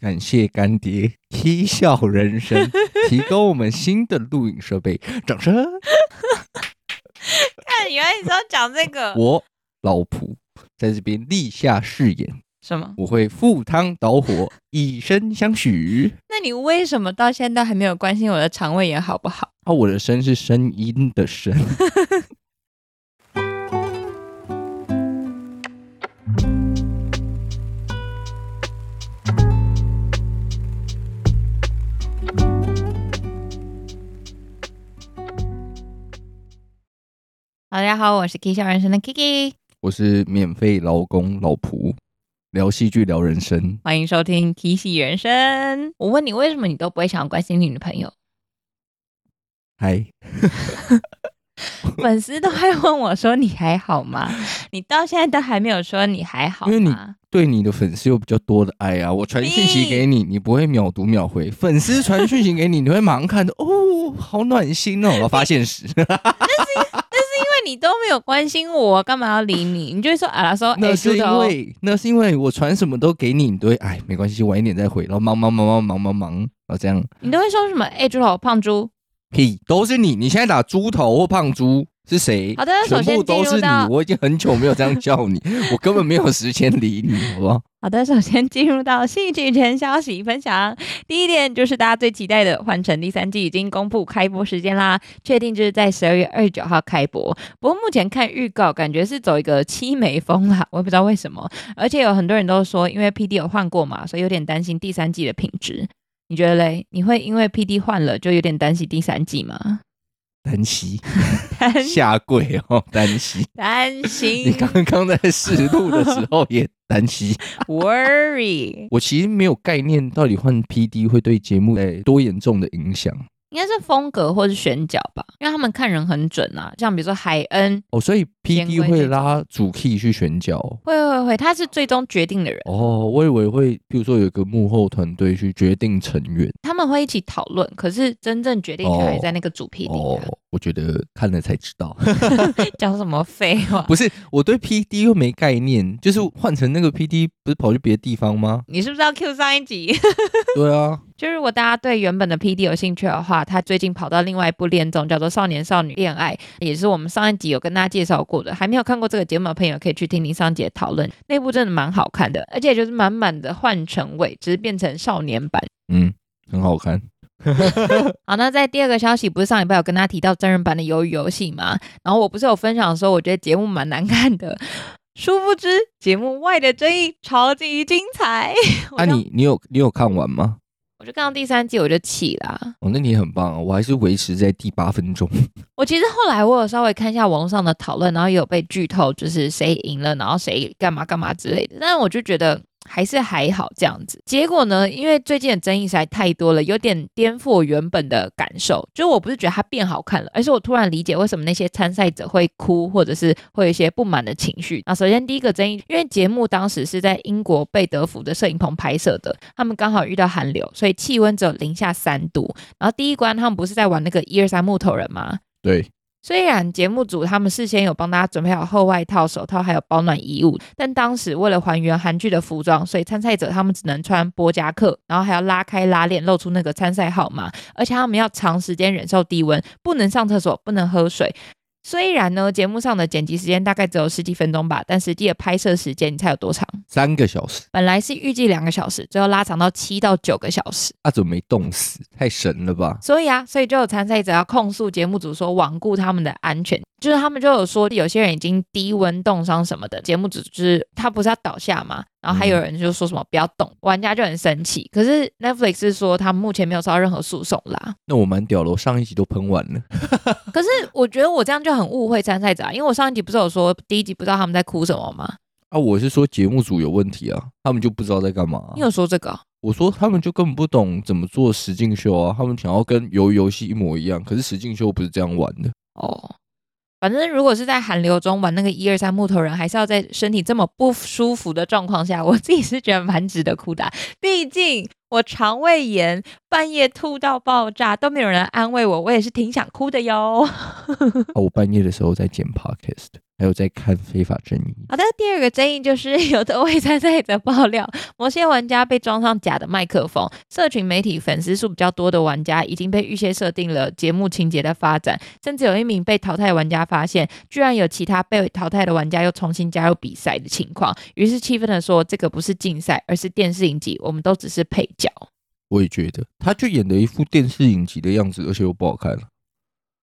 感谢干爹 K 笑人生 提供我们新的录影设备，掌声！看，原来你是要讲这个我老仆在这边立下誓言，什么？我会赴汤蹈火，以身相许。那你为什么到现在都还没有关心我的肠胃炎好不好？啊，我的声是声音的声。大家好，我是 K 笑人生的 Kiki，我是免费劳工老仆，聊戏剧聊人生。欢迎收听 K 戏人生。我问你，为什么你都不会想要关心你女朋友？嗨，粉丝都还问我说你还好吗？你到现在都还没有说你还好因为你吗？对你的粉丝有比较多的爱啊！我传讯息给你，你不会秒读秒回；粉丝传讯息给你，你会马上看的，哦，好暖心哦！我发现时，因为你都没有关心我，干嘛要理你？你就会说啊，说哎，那是因为那是因为我传什么都给你，你都会哎，没关系，晚一点再回，然后忙忙忙忙忙忙忙，然后这样你都会说什么？哎，猪头胖猪。屁都是你。你现在打猪头或胖猪是谁？好的首全先部都是你。我已经很久没有这样叫你，我根本没有时间理你，好不好？好的，首先进入到戏剧圈消息分享。第一点就是大家最期待的《幻城》第三季已经公布开播时间啦，确定就是在十二月二十九号开播。不过目前看预告，感觉是走一个凄美风啦，我也不知道为什么。而且有很多人都说，因为 P D 有换过嘛，所以有点担心第三季的品质。你觉得嘞？你会因为 P D 换了就有点担心第三季吗？单膝担下跪哦，单膝。担你心刚刚在试录的时候也担心。worry，我其实没有概念，到底换 PD 会对节目诶多严重的影响应该是风格或是选角吧，因为他们看人很准啊。像比如说海恩，哦，所以偏 PD 会拉主 key 去选角会会会，他是最终决定的人。哦，我以为会，比如说有一个幕后团队去决定成员他们会一起讨论，可是真正决定权还在那个主 P D 哦，我觉得看了才知道，讲什么废话？不是我对 PD 又没概念，就是换成那个 PD 不是跑去别的地方吗？你是不是要 Q 上一集？对啊，就如果大家对原本的 P D 有兴趣的话，他最近跑到另外一部恋综，叫做《少年少女恋爱》，也是我们上一集有跟大家介绍过的。还没有看过这个节目的朋友，可以去听听上一集的讨论，那部真的蛮好看的，而且就是满满的换乘味，只是变成少年版。嗯，很好看。好，那在第二个消息，不是上礼拜有跟大家提到真人版的《鱿鱼游戏》吗？然后我不是有分享说，我觉得节目蛮难看的，殊不知节目外的争议超级精彩。那啊你，你有你有看完吗？我就看到第三季我就气啦。哦，那你很棒啊！我还是维持在第八分钟。我其实后来我有稍微看一下网络上的讨论，然后也有被剧透，就是谁赢了，然后谁干嘛干嘛之类的。但是我就觉得还是还好这样子。结果呢，因为最近的争议实在太多了，有点颠覆我原本的感受。就我不是觉得它变好看了，而是我突然理解为什么那些参赛者会哭，或者是会有一些不满的情绪。那首先第一个争议，因为节目当时是在英国贝德福的摄影棚拍摄的，他们刚好遇到寒流，所以气温只有零下三度。然后第一关他们不是在玩那个一二三木头人吗？对，虽然节目组他们事先有帮大家准备好厚外套、手套还有保暖衣物，但当时为了还原韩剧的服装，所以参赛者他们只能穿波夹克，然后还要拉开拉链，露出那个参赛号码，而且他们要长时间忍受低温，不能上厕所，不能喝水。虽然呢，节目上的剪辑时间大概只有十几分钟吧，但实际的拍摄时间你猜有多长？三个小时，本来是预计两个小时，最后拉长到七到九个小时。啊，怎么没冻死？太神了吧！所以啊，所以就有参赛者要控诉节目组说罔顾他们的安全，就是他们就有说有些人已经低温冻伤什么的，节目组就是他不是要倒下吗？然后还有人就说什么不要动，玩家就很生气。可是 Netflix 是说他们目前没有收到任何诉讼啦。那我蛮屌了，我上一集都喷完了。可是我觉得我这样就很误会参赛者啊，因为我上一集不是有说第一集不知道他们在哭什么吗？啊，我是说节目组有问题啊，他们就不知道在干嘛、你有说这个啊、我说他们就根本不懂怎么做实境秀啊，他们想要跟鱿鱼游戏一模一样，可是实境秀不是这样玩的。哦，反正如果是在寒流中玩那个一二三木头人，还是要在身体这么不舒服的状况下，我自己是觉得蛮值得哭的、毕竟我肠胃炎，半夜吐到爆炸，都没有人安慰我，我也是挺想哭的哟。我半夜的时候在剪 podcast，还有在看非法正义。好的，第二个争议就是 有的未参赛者爆料，某些玩家被装上假的麦克风，社群媒体粉丝数比较多的玩家已经被预先设定了节目情节的发展，甚至有一名被淘汰玩家发现，居然有其他被淘汰的玩家又重新加入比赛的情况，于是气愤的说：“这个不是竞赛，而是电视影集，我们都只是配角。”我也觉得，他就演的一副电视影集的样子，而且又不好看了。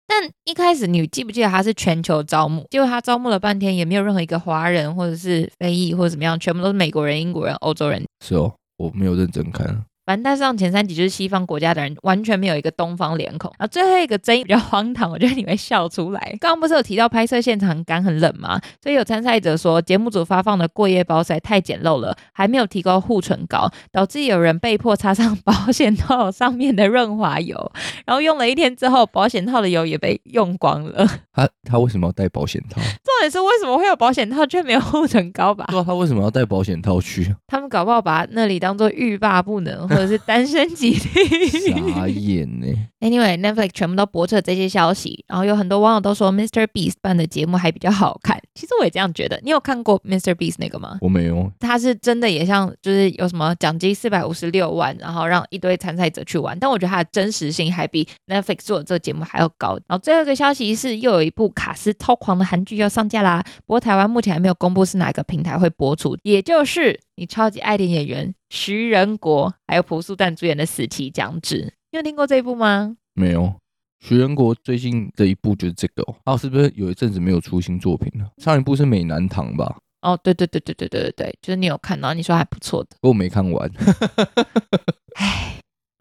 但一开始你记不记得他是全球招募？结果他招募了半天，也没有任何一个华人或者是非裔或者怎么样，全部都是美国人、英国人、欧洲人。是哦，我没有认真看。反正上前三集就是西方国家的人，完全没有一个东方脸孔。啊最后一个争议比较荒唐，我觉得你会笑出来。刚刚不是有提到拍摄现场感很冷吗？所以有参赛者说，节目组发放的过夜包实在太简陋了，还没有提高护唇膏，导致有人被迫擦上 保险套上面的润滑油。然后用了一天之后，保险套的油也被用光了。他他为什么要戴保险套？重点是为什么会有保险套却没有护唇膏吧？对啊，他为什么要戴保险套去？他们搞不好把那里当做欲罢不能。或者是单身级，傻眼呢。Anyway，Netflix 全部都驳斥这些消息，然后有很多网友都说 Mr. Beast 办的节目还比较好看。其实我也这样觉得。你有看过 Mr. Beast 那个吗？我没有。他是真的也像，就是有什么奖金四百五十六万，然后让一堆参赛者去玩。但我觉得它的真实性还比 Netflix 做的这个节目还要高。然后最后一个消息是，又有一部卡斯超狂的韩剧要上架啦。不过台湾目前还没有公布是哪个平台会播出，也就是。你超级爱的演员徐仁国，还有朴素蛋主演的《死期将至》，你有听过这一部吗？没有。徐仁国最近的一部就是这个哦，是不是有一阵子没有出新作品了？上一部是《美男堂》吧？哦，对对对对对对对对，就是你有看到，你说还不错的，我没看完。唉。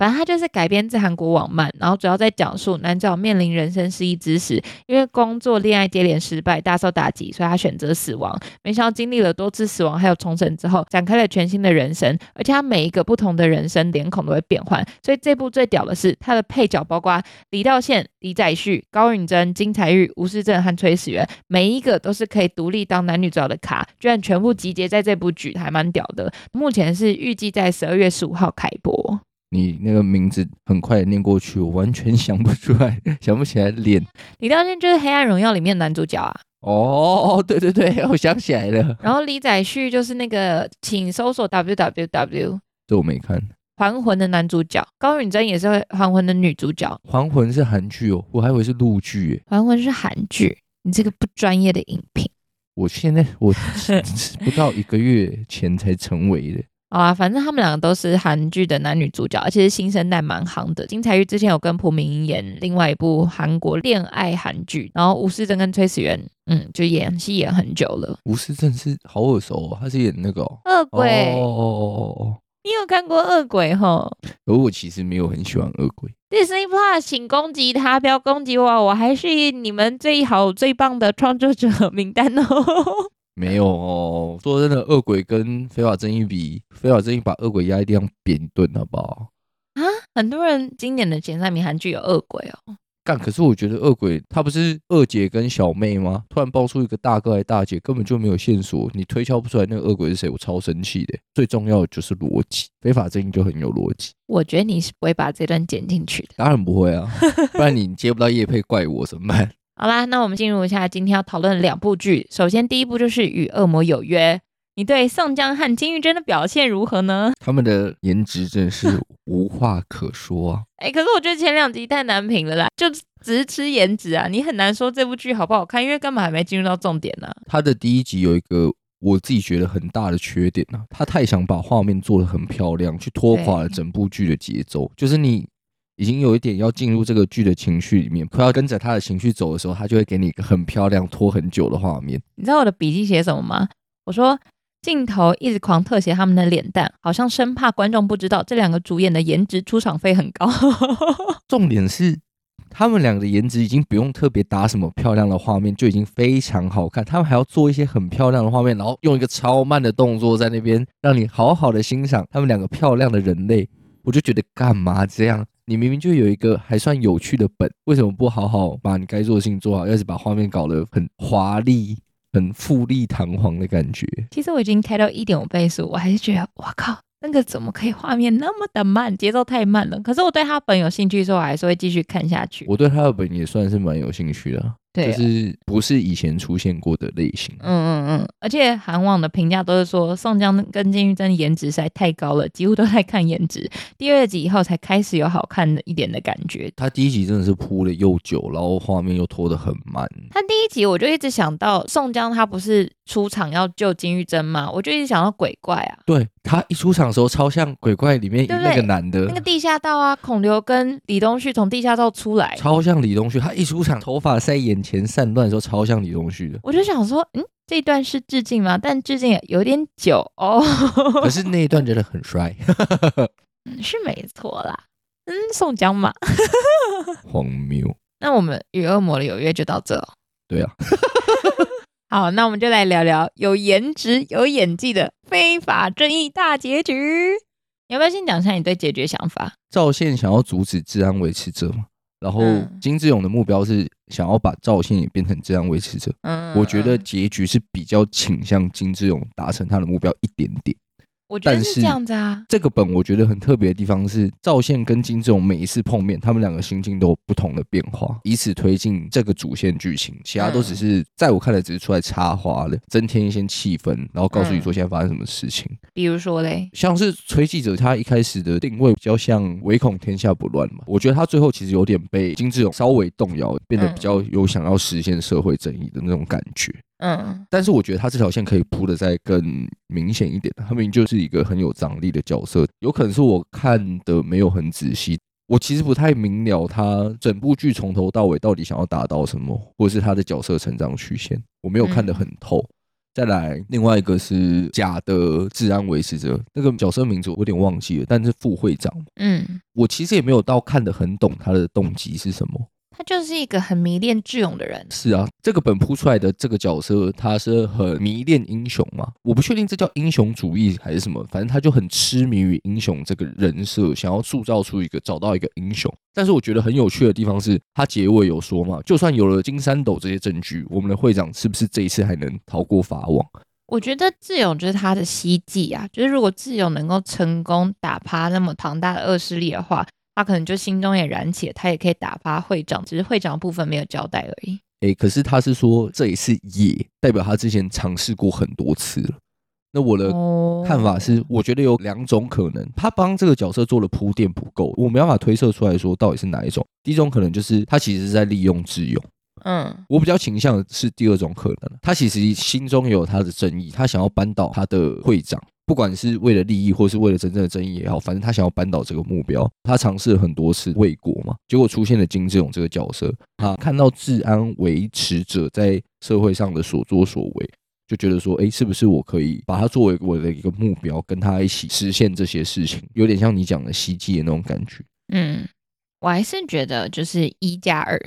反正他就是改编自韩国网漫，然后主要在讲述男主角面临人生失意之时，因为工作、恋爱接连失败，大受打击，所以他选择死亡。没想到经历了多次死亡还有重生之后，展开了全新的人生，而且他每一个不同的人生脸孔都会变换。所以这部最屌的是他的配角，包括李道宪、李宰旭、高允贞、金财玉、吴世正和崔始源，每一个都是可以独立当男女主角的卡，居然全部集结在这部剧，还蛮屌的。目前是预计在十二月十五号开播。你那个名字很快念过去，我完全想不出来，想不起来脸。李道宪就是《黑暗荣耀》里面男主角啊。哦，对 对对，我想起来了。然后李宰旭就是那个，请搜索 W W W。这我没看。还魂的男主角高允贞也是还魂的女主角。还魂是韩剧哦，我还以为是陆剧。还魂是韩剧，你这个不专业的影评。我现在我不到一个月前才成为的。好啊，反正他们两个都是韩剧的男女主角，而且是新生代蛮夯的。金彩玉之前有跟朴敏英演另外一部韩国恋爱韩剧，然后吴世正跟崔始源，嗯，就演戏演很久了。吴世正是好耳熟哦，他是演那个恶鬼哦哦哦哦，你有看过恶鬼哈？而我其实没有很喜欢恶鬼。Disney Plus，请攻击他，不要攻击我，我还是你们最好最棒的创作者名单哦。没有哦，说真的，恶鬼跟非法正义比，非法正义把恶鬼压一定要扁一顿，好不好？啊，很多人经典的前三名韩剧有恶鬼哦。干，可是我觉得恶鬼他不是二姐跟小妹吗？突然爆出一个大哥还大姐，根本就没有线索，你推敲不出来那个恶鬼是谁，我超生气的。最重要的就是逻辑，非法正义就很有逻辑。我觉得你是不会把这段剪进去的，当然不会啊，不然你接不到叶配怪我怎么办？好啦，那我们进入一下今天要讨论的两部剧。首先，第一部就是《与恶魔有约》。你对宋江和金玉珍的表现如何呢？他们的颜值真是 无话可说啊！哎，可是我觉得前两集太难评了啦，就只是吃颜值啊，你很难说这部剧好不好看，因为根本还没进入到重点呢。他的第一集有一个我自己觉得很大的缺点啊，他太想把画面做得很漂亮，去拖垮了整部剧的节奏，就是你。已经有一点要进入这个剧的情绪里面，快要跟着他的情绪走的时候，他就会给你一个很漂亮、拖很久的画面。你知道我的笔记写什么吗？我说镜头一直狂特写他们的脸蛋，好像生怕观众不知道这两个主演的颜值出场费很高。重点是他们两个的颜值已经不用特别打什么漂亮的画面，就已经非常好看。他们还要做一些很漂亮的画面，然后用一个超慢的动作在那边让你好好的欣赏他们两个漂亮的人类。我就觉得干嘛这样？你明明就有一个还算有趣的本，为什么不好好把你该做的事情做好，要是把画面搞得很华丽、很富丽堂皇的感觉？其实我已经开到一点五倍速，我还是觉得，哇靠，那个怎么可以画面那么的慢，节奏太慢了？可是我对他本有兴趣的时候，我还是会继续看下去。我对他的本也算是蛮有兴趣的啊，对，就是不是以前出现过的类型。嗯嗯嗯，而且韩网的评价都是说宋江跟金玉珍颜值实在太高了，几乎都在看颜值。第二集以后才开始有好看的一点的感觉。他第一集真的是铺的又久，然后画面又拖得很慢。他第一集我就一直想到宋江，他不是出场要救金玉珍吗？我就一直想到鬼怪啊。对他一出场的时候，超像鬼怪里面那个男的那，个地下道啊，孔刘跟李东旭从地下道出来，超像李东旭。他一出场，头发塞眼前散乱的时候，超像李东旭的。我就想说，嗯，这一段是致敬吗？但致敬也有点久哦。可是那一段真的很帅，嗯是没错啦。嗯，宋江嘛。荒谬。那我们与恶魔的有约就到这、哦。对啊，好，那我们就来聊聊有颜值、有演技的非法正义大结局。你要不要先讲一下你对结局的想法？赵县想要阻止治安维持者嘛，然后嗯金志勇的目标是想要把赵信也变成这样维持者。嗯我觉得结局是比较倾向金志勇达成他的目标一点点。我觉得但是是这样子啊。这个本我觉得很特别的地方是，赵宪跟金志勇每一次碰面，他们两个心境都有不同的变化，以此推进这个主线剧情。其他都只是、在我看来只是出来插花的，增添一些气氛，然后告诉你说现在发生什么事情。比如说嘞，像是崔记者他一开始的定位比较像唯恐天下不乱嘛，我觉得他最后其实有点被金志勇稍微动摇，变得比较有想要实现社会正义的那种感觉。嗯但是我觉得他这条线可以铺的再更明显一点，他明明就是一个很有张力的角色，有可能是我看的没有很仔细，我其实不太明了他整部剧从头到尾到底想要达到什么，或者是他的角色成长曲线，我没有看得很透。再来，另外一个是假的治安维持者，那个角色名字我有点忘记了，但是副会长，嗯，我其实也没有到看得很懂他的动机是什么。他就是一个很迷恋智勇的人。是啊，这个本铺出来的这个角色，他是很迷恋英雄嘛？我不确定这叫英雄主义还是什么，反正他就很痴迷于英雄这个人设，想要塑造出一个找到一个英雄。但是我觉得很有趣的地方是，他结尾有说嘛，就算有了金三斗这些证据，我们的会长是不是这一次还能逃过法网？我觉得智勇就是他的希冀啊，就是如果智勇能够成功打趴那么庞大的恶势力的话，他可能就心中也燃起了，他也可以打发会长，只是会长的部分没有交代而已。诶，可是他是说这一次也代表他之前尝试过很多次了。那我的哦看法是，我觉得有两种可能，他帮这个角色做了铺垫不够，我没办法推测出来说到底是哪一种。第一种可能就是他其实是在利用智勇，嗯我比较倾向的是第二种可能，他其实心中也有他的正义，他想要扳倒他的会长，不管是为了利益或是为了真正的正义也好，反正他想要扳倒这个目标，他尝试了很多次未果嘛，结果出现了金志勇这个角色，他看到治安维持者在社会上的所作所为。就觉得说，哎，是不是我可以把他作为我的一个目标，跟他一起实现这些事情？有点像你讲的袭击的那种感觉。嗯，我还是觉得就是一加二。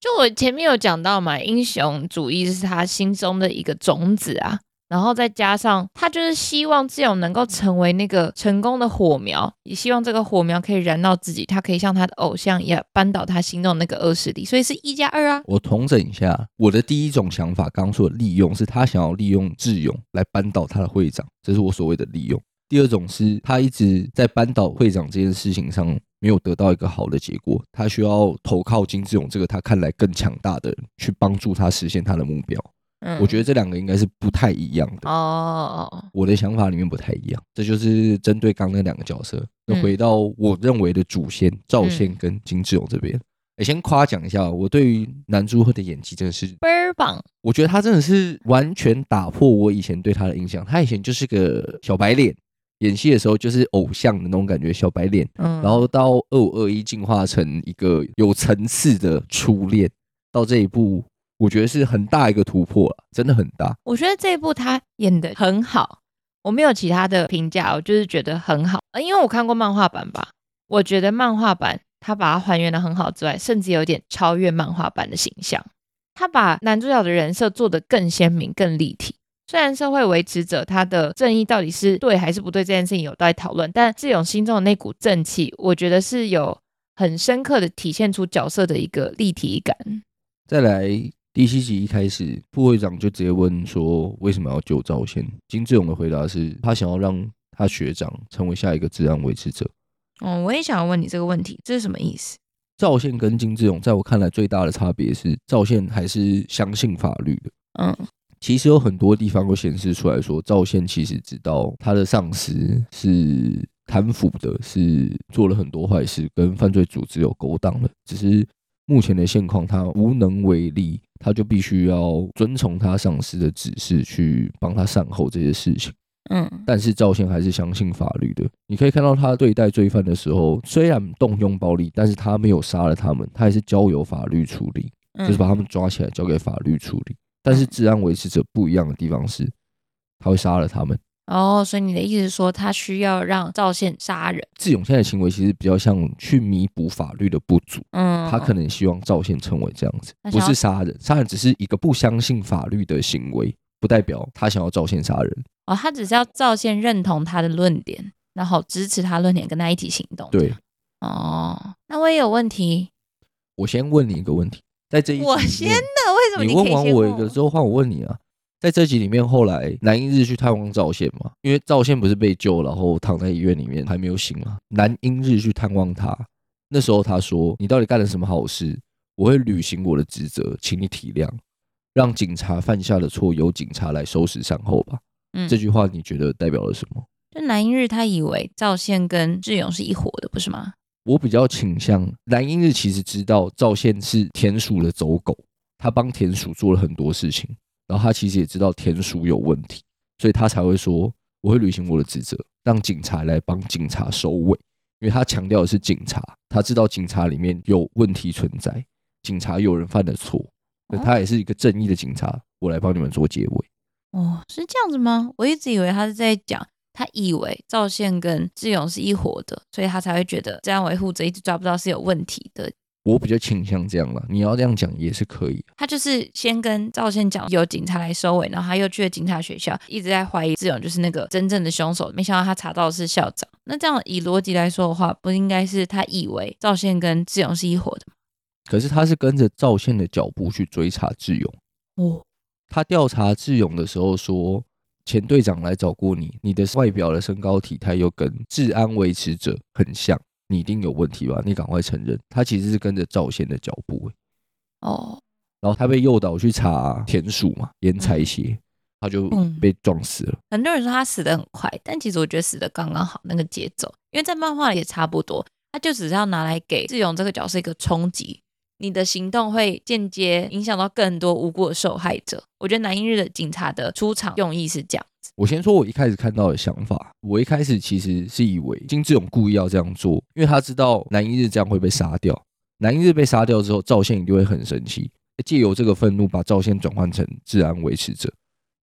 就我前面有讲到嘛，英雄主义是他心中的一个种子啊，然后再加上他就是希望智勇能够成为那个成功的火苗，也希望这个火苗可以燃到自己，他可以像他的偶像一样扳倒他心中的那个恶势力，所以是一加二啊。我重整一下，我的第一种想法，刚刚说的利用，是他想要利用智勇来扳倒他的会长，这是我所谓的利用。第二种是他一直在扳倒会长这件事情上没有得到一个好的结果，他需要投靠金志勇这个他看来更强大的人去帮助他实现他的目标。嗯我觉得这两个应该是不太一样的。哦，我的想法里面不太一样，这就是针对刚刚那两个角色。那嗯回到我认为的主线赵宪跟金志勇这边，哎先夸奖一下，我对于南珠赫的演技真的是倍儿棒，我觉得他真的是完全打破我以前对他的印象。他以前就是个小白脸，演戏的时候就是偶像的那种感觉，小白脸。嗯，然后到二五二一进化成一个有层次的初恋，到这一步，我觉得是很大一个突破了，真的很大。我觉得这一部他演的很好，我没有其他的评价，我就是觉得很好。呃因为我看过漫画版吧，我觉得漫画版他把它还原的很好之外，甚至有点超越漫画版的形象。他把男主角的人设做得更鲜明、更立体。虽然社会维持者他的正义到底是对还是不对这件事情有待讨论，但志勇心中的那股正气，我觉得是有很深刻的体现出角色的一个立体感。再来第七集一开始，副会长就直接问说为什么要救赵宪？金志勇的回答是他想要让他学长成为下一个治安维持者。哦，我也想要问你这个问题，这是什么意思？赵宪跟金志勇在我看来最大的差别是，赵宪还是相信法律的。嗯其实有很多地方都显示出来说，赵宪其实知道他的上司是贪腐的，是做了很多坏事，跟犯罪组织有勾当的。只是目前的现况，他无能为力，他就必须要遵从他上司的指示去帮他善后这些事情。嗯但是赵宪还是相信法律的。你可以看到他对待罪犯的时候，虽然动用暴力，但是他没有杀了他们，他还是交由法律处理。嗯，就是把他们抓起来交给法律处理。但是治安维持者不一样的地方是，他会杀了他们。哦，所以你的意思是说，他需要让赵宪杀人？志勇现在的行为其实比较像去弥补法律的不足，嗯，他可能希望赵宪成为这样子，不是杀人，杀人只是一个不相信法律的行为，不代表他想要赵宪杀人。哦，他只是要赵宪认同他的论点，然后支持他论点，跟他一起行动。对，哦，那我也有问题。我先问你一个问题，在这一我先的，为什么你问完我一个之后，换我问你啊。在这集里面，后来南英日去探望赵宪嘛，因为赵宪不是被救，然后躺在医院里面还没有醒嘛。南英日去探望他，那时候他说：“你到底干了什么好事？我会履行我的职责，请你体谅，让警察犯下的错由警察来收拾善后吧。”嗯这句话你觉得代表了什么？就南英日他以为赵宪跟志勇是一伙的，不是吗？我比较倾向南英日其实知道赵宪是田鼠的走狗，他帮田鼠做了很多事情，然后他其实也知道田鼠有问题，所以他才会说我会履行我的职责，让警察来帮警察收尾，因为他强调的是警察，他知道警察里面有问题存在，警察有人犯了错，那他也是一个正义的警察，我来帮你们做结尾。哦，是这样子吗？我一直以为他是在讲，他以为赵宪跟志勇是一伙的，所以他才会觉得这样维护者一直抓不到是有问题的。我比较倾向这样了，你要这样讲也是可以。他就是先跟赵宪讲有警察来收尾，然后他又去了警察学校，一直在怀疑志勇就是那个真正的凶手。没想到他查到的是校长。那这样以逻辑来说的话，不应该是他以为赵宪跟志勇是一伙的吗？可是他是跟着赵宪的脚步去追查志勇。哦，他调查志勇的时候说，前队长来找过你，你的外表的身高体态又跟治安维持者很像，你一定有问题吧？你赶快承认，他其实是跟着赵先的脚步、欸哦，然后他被诱导去查田鼠嘛，沿财协，他就嗯被撞死了。很多人说他死的很快，但其实我觉得死的刚刚好那个节奏，因为在漫画里也差不多，他就只是要拿来给志勇这个角色一个冲击，你的行动会间接影响到更多无辜的受害者。我觉得南英日的警察的出场用意是这样子，我先说，我一开始看到的想法，我一开始其实是以为金志勇故意要这样做，因为他知道南一日这样会被杀掉。南一日被杀掉之后，赵宪一定会很生气，借由这个愤怒把赵宪转换成治安维持者，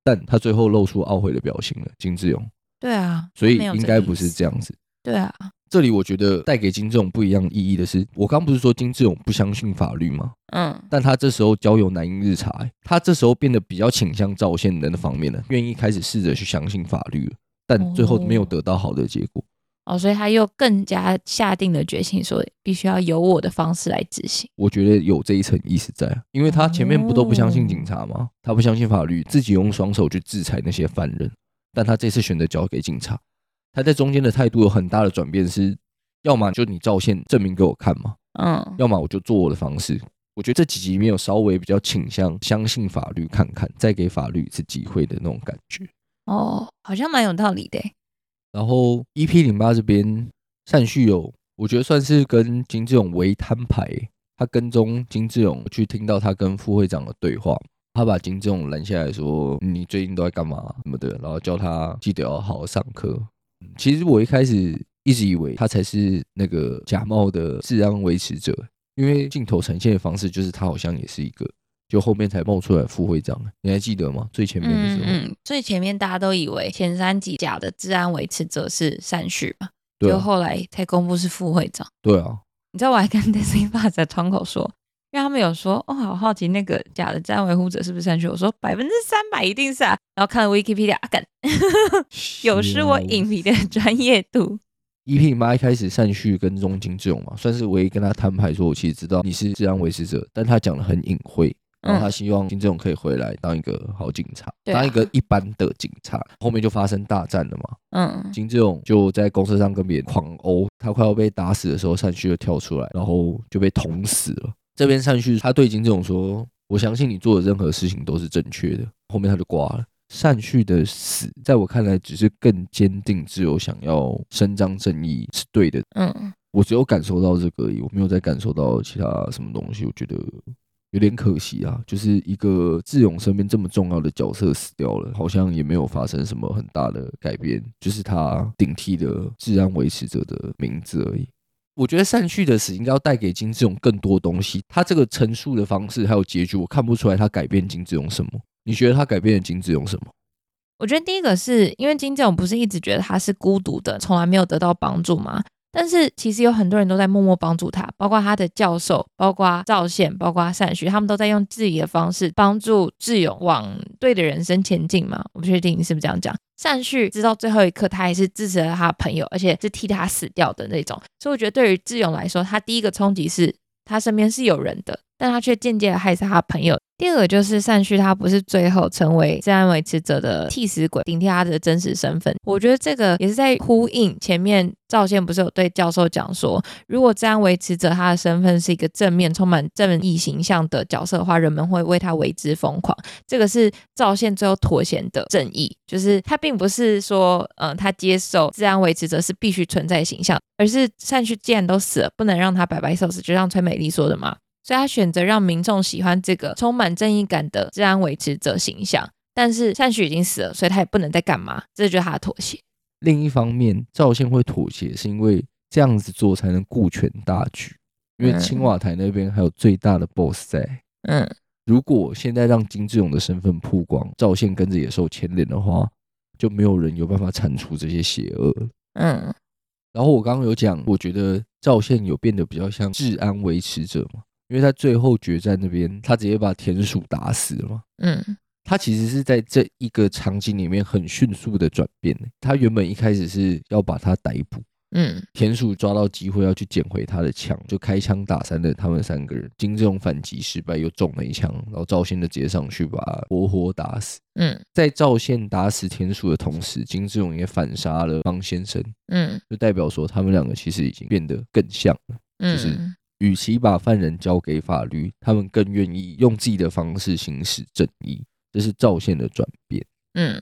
但他最后露出懊悔的表情了，金志勇，对啊，所以应该不是这样子。对啊，这里我觉得带给金志勇不一样的意义的是，我刚不是说金志勇不相信法律吗？嗯，但他这时候交由南英日查、欸他这时候变得比较倾向赵宪的那方面了，愿意开始试着去相信法律了，但最后没有得到好的结果。哦，所以他又更加下定了决心，说必须要由我的方式来执行。我觉得有这一层意思在啊，因为他前面不都不相信警察吗？他不相信法律，自己用双手去制裁那些犯人，但他这次选择交给警察，他在中间的态度有很大的转变是，要么就你照线证明给我看嘛，嗯，要么我就做我的方式。我觉得这几集里面有稍微比较倾向相信法律看看，再给法律一次机会的那种感觉。哦，好像蛮有道理的欸。然后 EP 零八这边善旭有，我觉得算是跟金志勇为摊牌，他跟踪金志勇去听到他跟副会长的对话，他把金志勇拦下来说：“你最近都在干嘛什么的？”然后叫他记得要好好上课。嗯其实我一开始一直以为他才是那个假冒的治安维持者，因为镜头呈现的方式就是他好像也是一个，就后面才冒出来副会长，你还记得吗？最前面的时候，嗯嗯，最前面大家都以为前三集假的治安维持者是善旭嘛，就对啊，后来才公布是副会长。对啊，你知道我还跟 Disney Plus 在窗口说，因为他们有说哦，好好奇那个假的治安维护者是不是善旭？我说百分之三百一定是啊。然后看了 Wikipedia，啊干，有失我影迷的专业度。EP 妈一开始善旭跟踪金志勇嘛，算是唯一跟他摊牌说，我其实知道你是治安维持者，但他讲的很隐晦，然后他希望金志勇可以回来当一个好警察，当一个一般的警察。后面就发生大战了嘛，嗯金志勇就在公车上跟别人狂殴，他快要被打死的时候，善旭就跳出来，然后就被捅死了。这边善旭他对金志勇说：“我相信你做的任何事情都是正确的。”后面他就挂了。善旭的死，在我看来，只是更坚定自由想要伸张正义是对的。嗯，我只有感受到这个而已，我没有再感受到其他什么东西。我觉得有点可惜啊，就是一个智勇身边这么重要的角色死掉了，好像也没有发生什么很大的改变，就是他顶替了治安维持者的名字而已。我觉得善旭的死应该要带给金志勇更多东西。他这个陈述的方式还有结局，我看不出来他改变金志勇什么。你觉得他改变了金志勇什么？我觉得第一个是因为金正勇不是一直觉得他是孤独的，从来没有得到帮助吗？但是其实有很多人都在默默帮助他，包括他的教授，包括赵宪，包括善旭，他们都在用自己的方式帮助志勇往对的人生前进嘛。我不确定你是不是这样讲。善旭直到最后一刻，他还是支持了他朋友，而且是替他死掉的那种。所以我觉得对于志勇来说，他第一个冲击是他身边是有人的，但他却间接的害死他朋友。第二个就是善旭，他不是最后成为治安维持者的替死鬼，顶替他的真实身份。我觉得这个也是在呼应前面赵宪不是有对教授讲说，如果治安维持者他的身份是一个正面、充满正义形象的角色的话，人们会为他为之疯狂。这个是赵宪最后妥协的正义，就是他并不是说，嗯、他接受治安维持者是必须存在形象，而是善旭既然都死了，不能让他白白受死，就像崔美丽说的嘛。所以他选择让民众喜欢这个充满正义感的治安维持者形象，但是善许已经死了，所以他也不能再干嘛，这就是他的妥协。另一方面，赵宪会妥协，是因为这样子做才能顾全大局。因为嗯青瓦台那边还有最大的 BOSS 在。嗯如果现在让金志勇的身份曝光，赵宪跟着也受牵连的话，就没有人有办法铲除这些邪恶了。嗯然后我刚刚有讲，我觉得赵宪有变得比较像治安维持者嘛，因为他最后决战那边，他直接把田鼠打死了嘛。嗯他其实是在这一个场景里面很迅速的转变。他原本一开始是要把他逮捕，嗯田鼠抓到机会要去捡回他的枪，就开枪打散了他们三个人。金志勇反击失败，又中了一枪，然后赵宪就直接上去把他活活打死。嗯在赵宪打死田鼠的同时，金志勇也反杀了方先生，嗯就代表说他们两个其实已经变得更像了。就是嗯与其把犯人交给法律，他们更愿意用自己的方式行使正义，这是赵宪的转变。嗯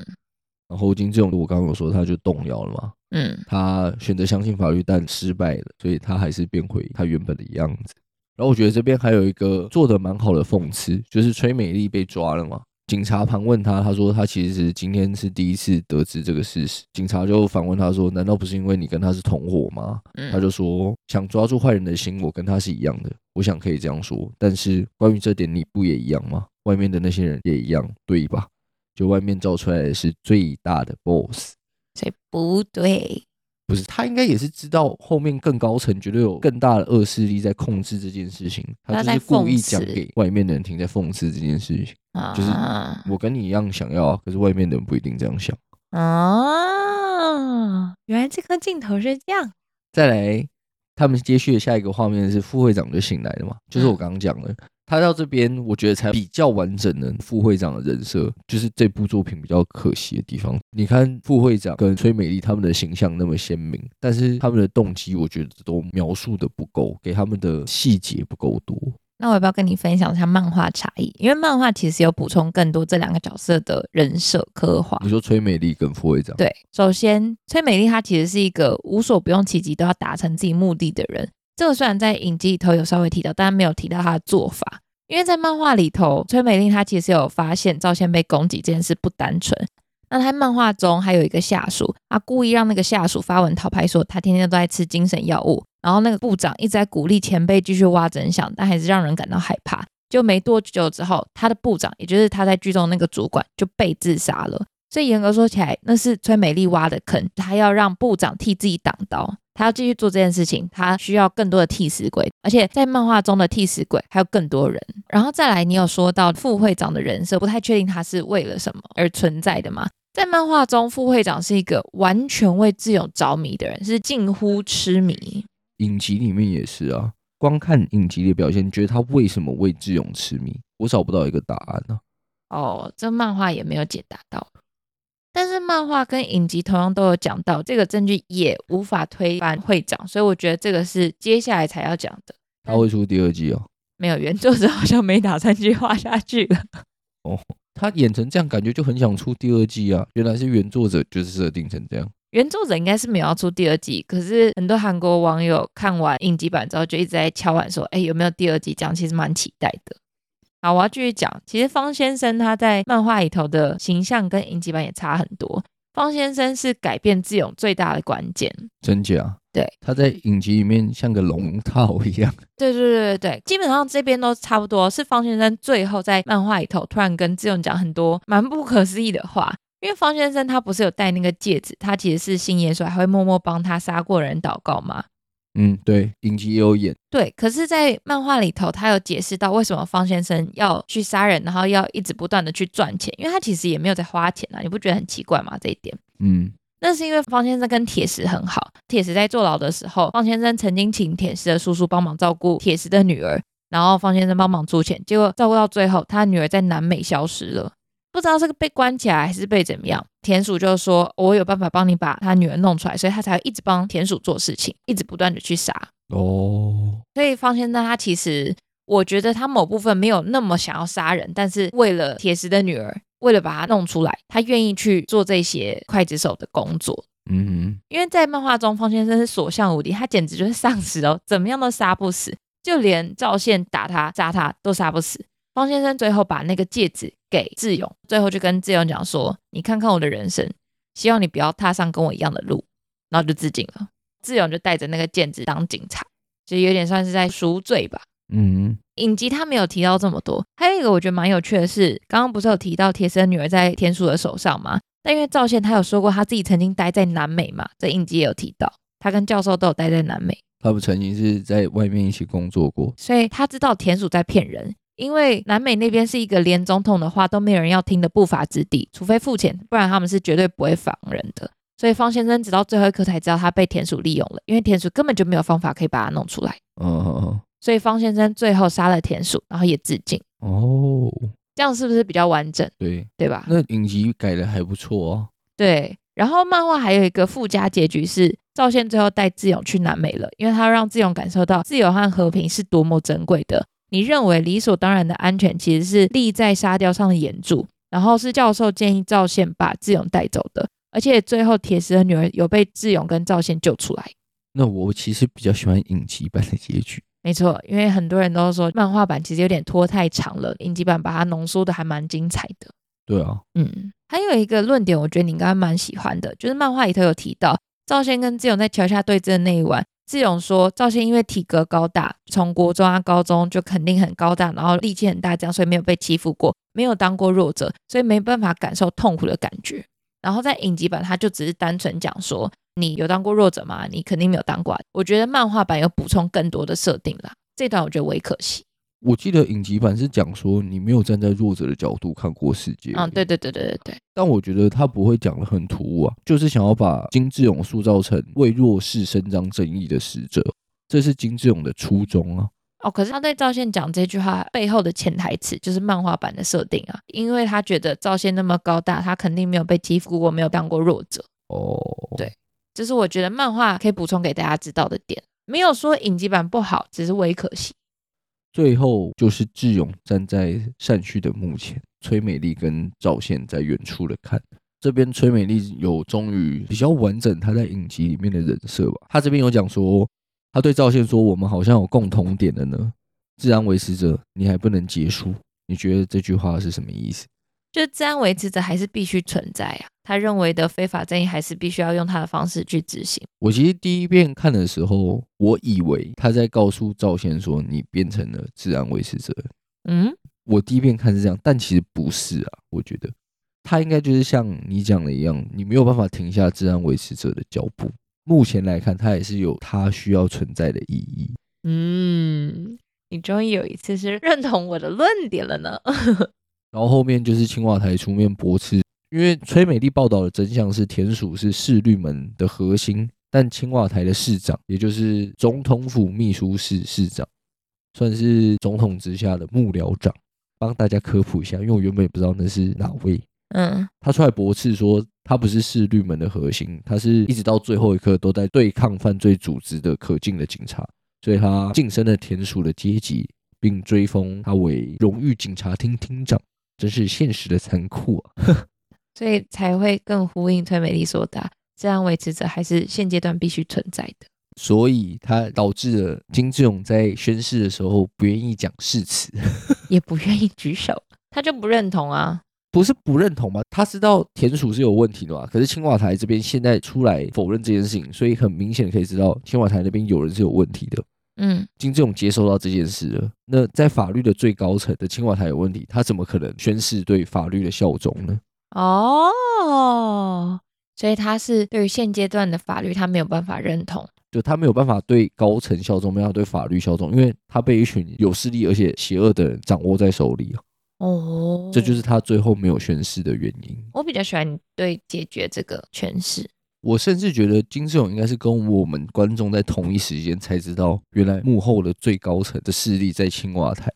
然后金志勇，我刚刚有说他就动摇了嘛，嗯他选择相信法律，但失败了，所以他还是变回他原本的样子。然后我觉得这边还有一个做的蛮好的讽刺，就是崔美丽被抓了嘛。警察盘问他，他说他其实今天是第一次得知这个事实。警察就反问他说：“难道不是因为你跟他是同伙吗？”嗯，他就说：“想抓住坏人的心，我跟他是一样的。我想可以这样说，但是关于这点，你不也一样吗？外面的那些人也一样，对吧？就外面造出来的是最大的 boss。”所以不对。不是，他应该也是知道后面更高层绝对有更大的恶势力在控制这件事情，他就是故意讲给外面的人听，在讽刺这件事情。就是啊我跟你一样想要啊，可是外面的人不一定这样想。啊，原来这颗镜头是这样。再来，他们接续的下一个画面是副会长就醒来了嘛，就是我刚刚讲的，他到这边我觉得才比较完整的副会长的人设，就是这部作品比较可惜的地方。你看副会长跟崔美丽他们的形象那么鲜明，但是他们的动机我觉得都描述的不够，给他们的细节不够多。那我要不要跟你分享一下漫画差异？因为漫画其实有补充更多这两个角色的人设刻画。你说崔美丽跟副会长，对，首先崔美丽她其实是一个无所不用其极都要达成自己目的的人。这个虽然在影集里头有稍微提到，但没有提到她的做法。因为在漫画里头，崔美丽她其实有发现赵倩被攻击这件事不单纯。那他漫画中还有一个下属，他故意让那个下属发文讨拍说他天天都在吃精神药物，然后那个部长一直在鼓励前辈继续挖真相，但还是让人感到害怕。就没多久之后，他的部长，也就是他在剧中那个主管，就被自杀了。所以严格说起来，那是崔美丽挖的坑，他要让部长替自己挡刀，他要继续做这件事情，他需要更多的替死鬼，而且在漫画中的替死鬼还有更多人。然后再来，你有说到副会长的人设，不太确定他是为了什么而存在的吗？在漫画中，副会长是一个完全为智勇着迷的人，是近乎痴迷。影集里面也是啊。光看影集的表现，你觉得他为什么为智勇痴迷？我找不到一个答案呢、哦，这漫画也没有解答到。但是漫画跟影集同样都有讲到，这个证据也无法推翻会长，所以我觉得这个是接下来才要讲的。他会出第二季哦。没有原作者好像没打算继续画下去了。他演成这样，感觉就很想出第二季啊！原来是原作者就是设定成这样。原作者应该是没有要出第二季，可是很多韩国网友看完影集版之后，就一直在敲碗说：“哎，有没有第二季？”这样其实蛮期待的。好，我要继续讲。其实方先生他在漫画里头的形象跟影集版也差很多。方先生是改变智勇最大的关键。真假？对，他在影集里面像个龙套一样。对对对对对，基本上这边都差不多。是方先生最后在漫画里头突然跟志勇讲很多蛮不可思议的话。因为方先生他不是有戴那个戒指，他其实是信耶稣，还会默默帮他杀过人祷告吗？嗯，对，影集也有演。对，可是，在漫画里头，他有解释到为什么方先生要去杀人，然后要一直不断的去赚钱，因为他其实也没有在花钱啊，你不觉得很奇怪吗？这一点，嗯，那是因为方先生跟铁石很好，铁石在坐牢的时候，方先生曾经请铁石的叔叔帮忙照顾铁石的女儿，然后方先生帮忙出钱，结果照顾到最后，他女儿在南美消失了。不知道是被关起来还是被怎么样，田鼠就说：“我有办法帮你把他女儿弄出来。”所以他才会一直帮田鼠做事情，一直不断的去杀。哦，所以方先生他其实，我觉得他某部分没有那么想要杀人，但是为了铁石的女儿，为了把他弄出来，他愿意去做这些刽子手的工作。嗯，因为在漫画中，方先生是所向无敌，他简直就是丧尸哦，怎么样都杀不死，就连赵宪打他、杀他都杀不死。方先生最后把那个戒指给智勇，最后就跟智勇讲说：“你看看我的人生，希望你不要踏上跟我一样的路。”然后就自尽了。智勇就带着那个戒指当警察，就有点算是在赎罪吧。嗯，影集他没有提到这么多。还有一个我觉得蛮有趣的是，刚刚不是有提到铁生女儿在田鼠的手上吗？但因为赵宪他有说过他自己曾经待在南美嘛，这影集也有提到，他跟教授都有待在南美，他们曾经是在外面一起工作过。所以他知道田鼠在骗人。因为南美那边是一个连总统的话都没有人要听的不法之地，除非付钱，不然他们是绝对不会防人的。所以方先生直到最后一刻才知道他被田鼠利用了，因为田鼠根本就没有方法可以把他弄出来。嗯，所以方先生最后杀了田鼠，然后也自尽。哦，这样是不是比较完整？对，对吧？那影集改的还不错哦。对。然后漫画还有一个附加结局是赵宪最后带智勇去南美了，因为他让智勇感受到自由和和平是多么珍贵的。你认为理所当然的安全，其实是立在沙雕上的岩柱。然后是教授建议赵宪把智勇带走的，而且最后铁石的女儿有被智勇跟赵宪救出来。那我其实比较喜欢影集版的结局。没错，因为很多人都说漫画版其实有点拖太长了，影集版把它浓缩的还蛮精彩的。对啊，嗯，还有一个论点，我觉得你应该蛮喜欢的，就是漫画里头有提到赵先跟志勇在桥下对峙的那一晚。志勇说：“赵先因为体格高大，从国中啊、高中就肯定很高大，然后力气很大，这样所以没有被欺负过，没有当过弱者，所以没办法感受痛苦的感觉。然后在影集版，他就只是单纯讲说：你有当过弱者吗？你肯定没有当过。我觉得漫画版有补充更多的设定啦，这段我觉得微可惜。我记得影集版是讲说你没有站在弱者的角度看过世界。嗯，对对对对对对。但我觉得他不会讲的很突兀啊，就是想要把金志勇塑造成为弱势伸张正义的使者，这是金志勇的初衷啊。哦，可是他对赵宪讲这句话背后的潜台词就是漫画版的设定啊，因为他觉得赵宪那么高大，他肯定没有被欺负过，没有当过弱者。哦，对，这是我觉得漫画可以补充给大家知道的点，没有说影集版不好，只是微可惜。最后就是智勇站在善旭的墓前，崔美丽跟赵宪在远处的看。这边崔美丽有终于比较完整她在影集里面的人设吧。她这边有讲说，她对赵宪说：“我们好像有共同点的呢。”自然维持者，你还不能结束？你觉得这句话是什么意思？就治安维持者还是必须存在啊。他认为的非法正义还是必须要用他的方式去执行。我其实第一遍看的时候，我以为他在告诉赵先说：“你变成了治安维持者。”嗯，我第一遍看是这样，但其实不是啊。我觉得他应该就是像你讲的一样，你没有办法停下治安维持者的脚步。目前来看，他也是有他需要存在的意义。嗯，你终于有一次是认同我的论点了呢。然后后面就是青瓦台出面驳斥。因为崔美丽报道的真相是田鼠是市律门的核心，但青瓦台的市长，也就是总统府秘书室市长，算是总统之下的幕僚长，帮大家科普一下，因为我原本也不知道那是哪位。嗯，他出来驳斥说，他不是市律门的核心，他是一直到最后一刻都在对抗犯罪组织的可敬的警察，所以他晋升了田鼠的阶级，并追封他为荣誉警察厅厅长，真是现实的残酷啊！所以才会更呼应崔美丽所答，这样维持着还是现阶段必须存在的。所以他导致了金志勇在宣誓的时候不愿意讲誓词，也不愿意举手，他就不认同啊。不是不认同吗？他知道田鼠是有问题的嘛？可是青瓦台这边现在出来否认这件事情，所以很明显可以知道青瓦台那边有人是有问题的。嗯，金志勇接收到这件事了，那在法律的最高层的青瓦台有问题，他怎么可能宣誓对法律的效忠呢？哦，所以他是对于现阶段的法律，他没有办法认同。就他没有办法对高层效忠，没有办法对法律效忠，因为他被一群有势力而且邪恶的人掌握在手里啊。哦，这就是他最后没有宣誓的原因。我比较喜欢你对解决这个诠释。我甚至觉得金志勇应该是跟我们观众在同一时间才知道，原来幕后的最高层的势力在青瓦台，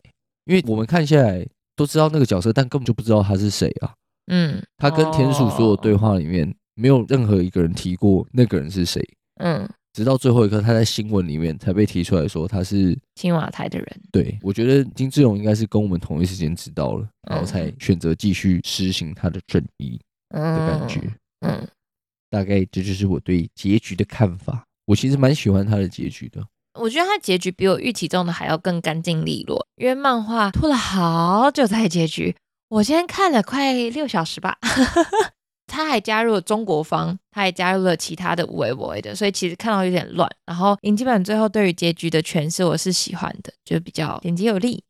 因为我们看下来都知道那个角色，但根本就不知道他是谁啊。嗯，他跟田鼠所有对哦，话里面，没有任何一个人提过那个人是谁，嗯，直到最后一刻，他在新闻里面才被提出来说他是。青瓦台的人，对我觉得金志勇应该是跟我们同一时间知道了，然后嗯才选择继续施行他的正义的感觉。嗯，大概这就是我对结局的看法。我其实蛮喜欢他的结局的。我觉得他结局比我预期中的还要更干净利落，因为漫画拖了好久才结局。我今天看了快六小时吧，他还加入了中国方，他还加入了其他的无为不为的，所以其实看到有点乱。然后影基本最后对于结局的诠释我是喜欢的，就比较简洁有力。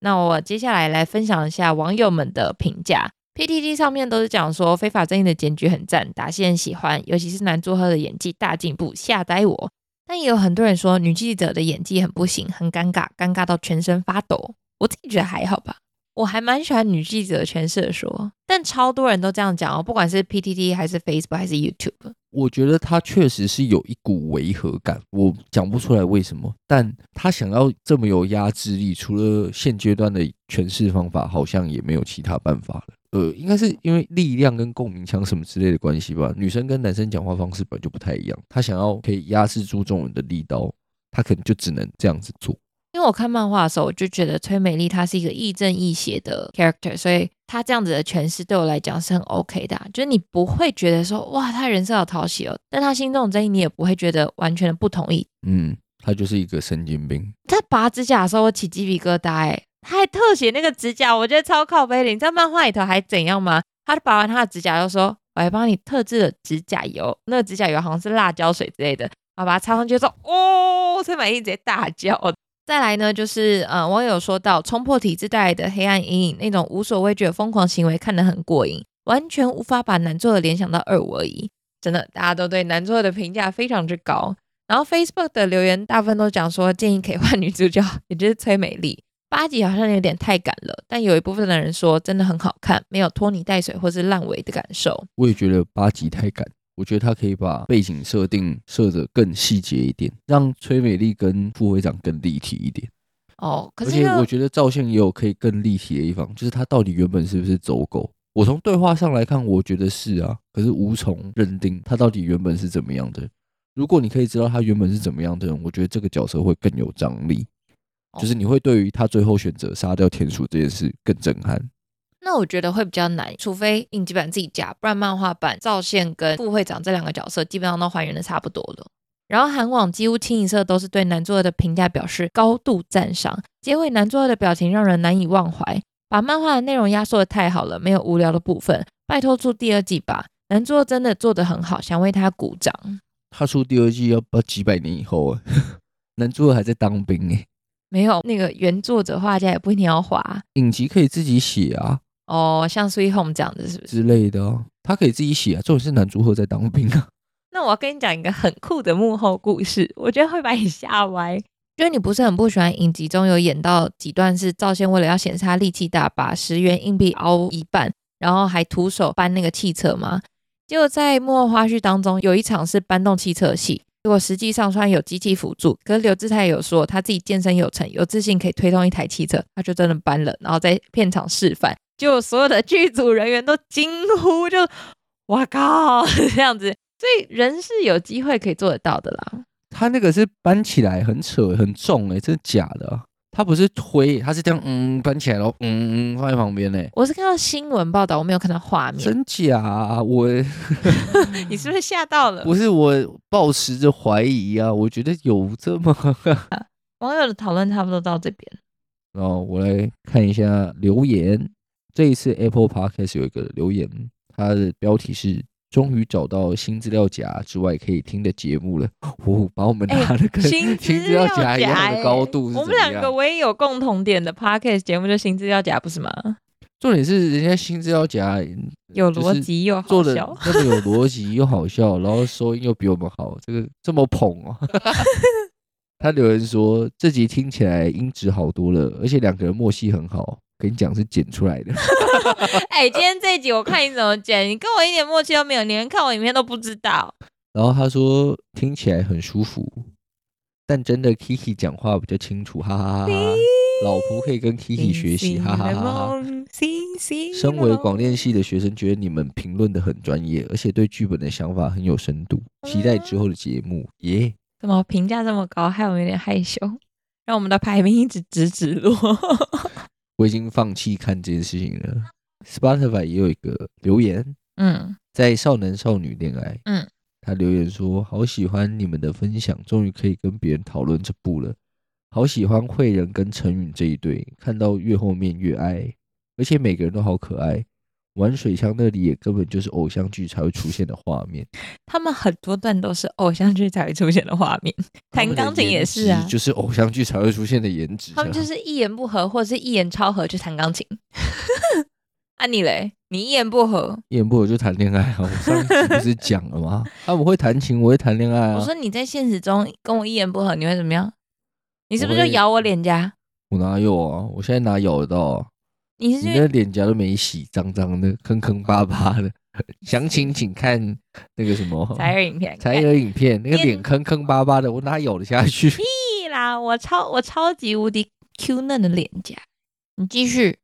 那我接下来来分享一下网友们的评价。PTT 上面都是讲说非法正义的结局很赞，打戏很喜欢，尤其是男主赫的演技大进步，吓呆我。但也有很多人说女记者的演技很不行，很尴尬，尴尬到全身发抖。我自己觉得还好吧，我还蛮喜欢女记者的诠释的说，但超多人都这样讲哦，不管是 PTT 还是 Facebook 还是 YouTube。我觉得他确实是有一股违和感，我讲不出来为什么，但他想要这么有压制力，除了现阶段的诠释方法，好像也没有其他办法了。呃，应该是因为力量跟共鸣腔什么之类的关系吧。女生跟男生讲话方式本来就不太一样，她想要可以压制住众人的力道，她可能就只能这样子做。因为我看漫画的时候，我就觉得崔美丽她是一个亦正亦邪的 character，所以她这样子的诠释对我来讲是很 OK 的啊、就是你不会觉得说哇，她人设好讨喜哦，但她心中的正义你也不会觉得完全的不同意。嗯，她就是一个神经病。她拔指甲的时候，我起鸡皮疙瘩哎，她还特写那个指甲，我觉得超靠背的。你知道漫画里头还怎样吗？她拔完她的指甲，就说我还帮你特制了指甲油，那个指甲油好像是辣椒水之类的，然后把它擦上去之后，哦，崔美丽直接大叫。再来呢，就是呃，网友说到冲破体制带来的黑暗阴影，那种无所畏惧的疯狂行为看得很过瘾，完全无法把男作的联想到二五而已。真的，大家都对男作的评价非常之高。然后 Facebook 的留言大部分都讲说建议可以换女主角，也就是崔美丽。八集好像有点太赶了，但有一部分的人说真的很好看，没有拖泥带水或是烂尾的感受。我也觉得八集太赶，我觉得他可以把背景设定设得更细节一点，让崔美丽跟副会长更立体一点。哦，可而且是我觉得赵宪也有可以更立体的地方，就是他到底原本是不是走狗？我从对话上来看，我觉得是啊，可是无从认定他到底原本是怎么样的。如果你可以知道他原本是怎么样的人，我觉得这个角色会更有张力，哦就是你会对于他最后选择杀掉田鼠这件事更震撼。那我觉得会比较难，除非影集版自己加，不然漫画版赵宪跟副会长这两个角色基本上都还原的差不多了。然后韩网几乎清一色都是对男作的评价表示高度赞赏，结尾男作的表情让人难以忘怀，把漫画的内容压缩的太好了，没有无聊的部分，拜托出第二季吧。男作真的做得很好，想为他鼓掌。他出第二季要不要几百年以后啊？男主角还在当兵哎、没有那个原作者画家也不一定要画影集可以自己写啊哦，像《Sweet Home》这样子是不是？之类的啊，他可以自己写啊。重点是男主角在当兵啊。那我要跟你讲一个很酷的幕后故事，我觉得会把你吓歪。就是你不是很不喜欢影集中有演到几段是赵宪为了要显示他力气大，把十元硬币凹一半，然后还徒手搬那个汽车吗？结果在幕后花絮当中有一场是搬动汽车的戏，结果实际上虽然有机器辅助，可是刘志泰有说他自己健身有成，有自信可以推动一台汽车，他就真的搬了，然后在片场示范，就所有的剧组人员都惊呼，就哇靠这样子，所以人是有机会可以做得到的啦。他那个是搬起来很扯很重哎、真的假的、他不是推，他是这样嗯搬起来，然后嗯嗯放在旁边呢、我是看到新闻报道，我没有看到画面，真假啊？我 你是不是吓到了？不是我抱持着怀疑啊，我觉得有这么。网友的讨论差不多到这边。然后我来看一下留言，这一次 Apple Podcast 有一个留言，它的标题是。终于找到新资料夹之外可以听的节目了，哦，把我们哎拿的跟新新资料夹一样的欸高度是我们两个唯一有共同点的 podcast 节目就新资料夹，不是吗？重点是人家新资料夹有就是逻辑又好笑。那么有逻辑又好笑，然后收音又比我们好，这个这么捧哦。他留言说这集听起来音质好多了，而且两个人默契很好。跟你讲是剪出来的，哎、今天这一集我看你怎么剪，你跟我一点默契都没有，你连看我影片都不知道。然后他说听起来很舒服，但真的 Kiki 讲话比较清楚，哈哈哈哈哈。老婆可以跟 Kiki 学习，哈哈哈身为广电系的学生，觉得你们评论的很专业，而且对剧本的想法很有深度，期待之后的节目，耶、怎么评价这么高，害我有点害羞，让我们的排名一直直直落。我已经放弃看这件事情了。Spotify 也有一个留言，嗯在少男少女恋爱，嗯，他留言说：“好喜欢你们的分享，终于可以跟别人讨论这部了。好喜欢慧仁跟陈允这一对，看到越后面越爱，而且每个人都好可爱。玩水枪那里也根本就是偶像剧才会出现的画面，他们很多段都是偶像剧才会出现的画面，弹钢琴也是啊，就是偶像剧才会出现的颜值啊。他们就是一言不合或者是一言超合就弹钢琴。啊你嘞？你一言不合，一言不合就谈恋爱啊！我上次不是 讲了吗？啊，我会弹琴，我会谈恋爱啊。我说你在现实中跟我一言不合，你会怎么样？你是不是就咬我脸颊？我哪有啊？我现在哪咬得到啊？你是你的脸颊都没洗，脏脏的，坑坑巴巴的。详情请看那个什么才儿影片？才儿影片，那个脸坑坑巴巴的，我哪咬得下去？屁啦！我超我超级无敌 Q 嫩的脸颊。你继续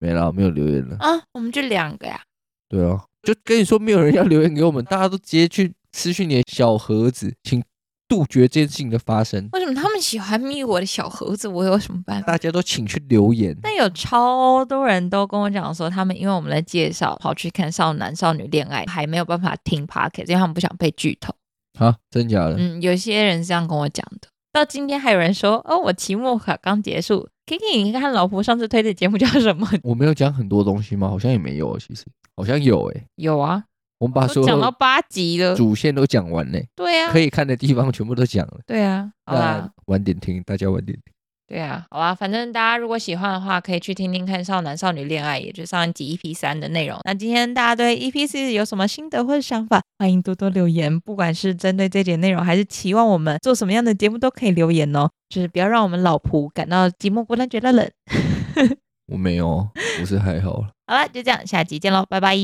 没了，没有留言了。啊，我们就两个呀。对啊，就跟你说，没有人要留言给我们，大家都直接去私讯你的小盒子，请杜绝这件事情的发生。为什么他们喜欢密我的小盒子？我有什么办法？大家都请去留言。但有超多人都跟我讲说，他们因为我们的介绍跑去看少男少女恋爱，还没有办法听 p o c k e t 因为他们不想被剧透。啊，真假的？嗯，有些人是这样跟我讲的。到今天还有人说，哦，我期末考刚结束，Kiki，你看老婆上次推的节目叫什么？我没有讲很多东西吗？好像也没有，其实好像有诶、有啊，我们把所有讲到有八集了。主线都讲完嘞、对啊可，以看的地方全部都讲了。对啊，好啦那，晚点听，大家晚点听。对啊，好啊，反正大家如果喜欢的话，可以去听听看《少男少女恋爱》，也就是上一集 EP 三的内容。那今天大家对 EP 四有什么心得或者想法，欢迎多多留言，不管是针对这节内容，还是期望我们做什么样的节目，都可以留言哦。就是不要让我们老仆感到寂寞孤单，觉得冷。我没有，我是还好，好了，就这样，下集见喽，拜拜。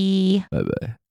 拜拜。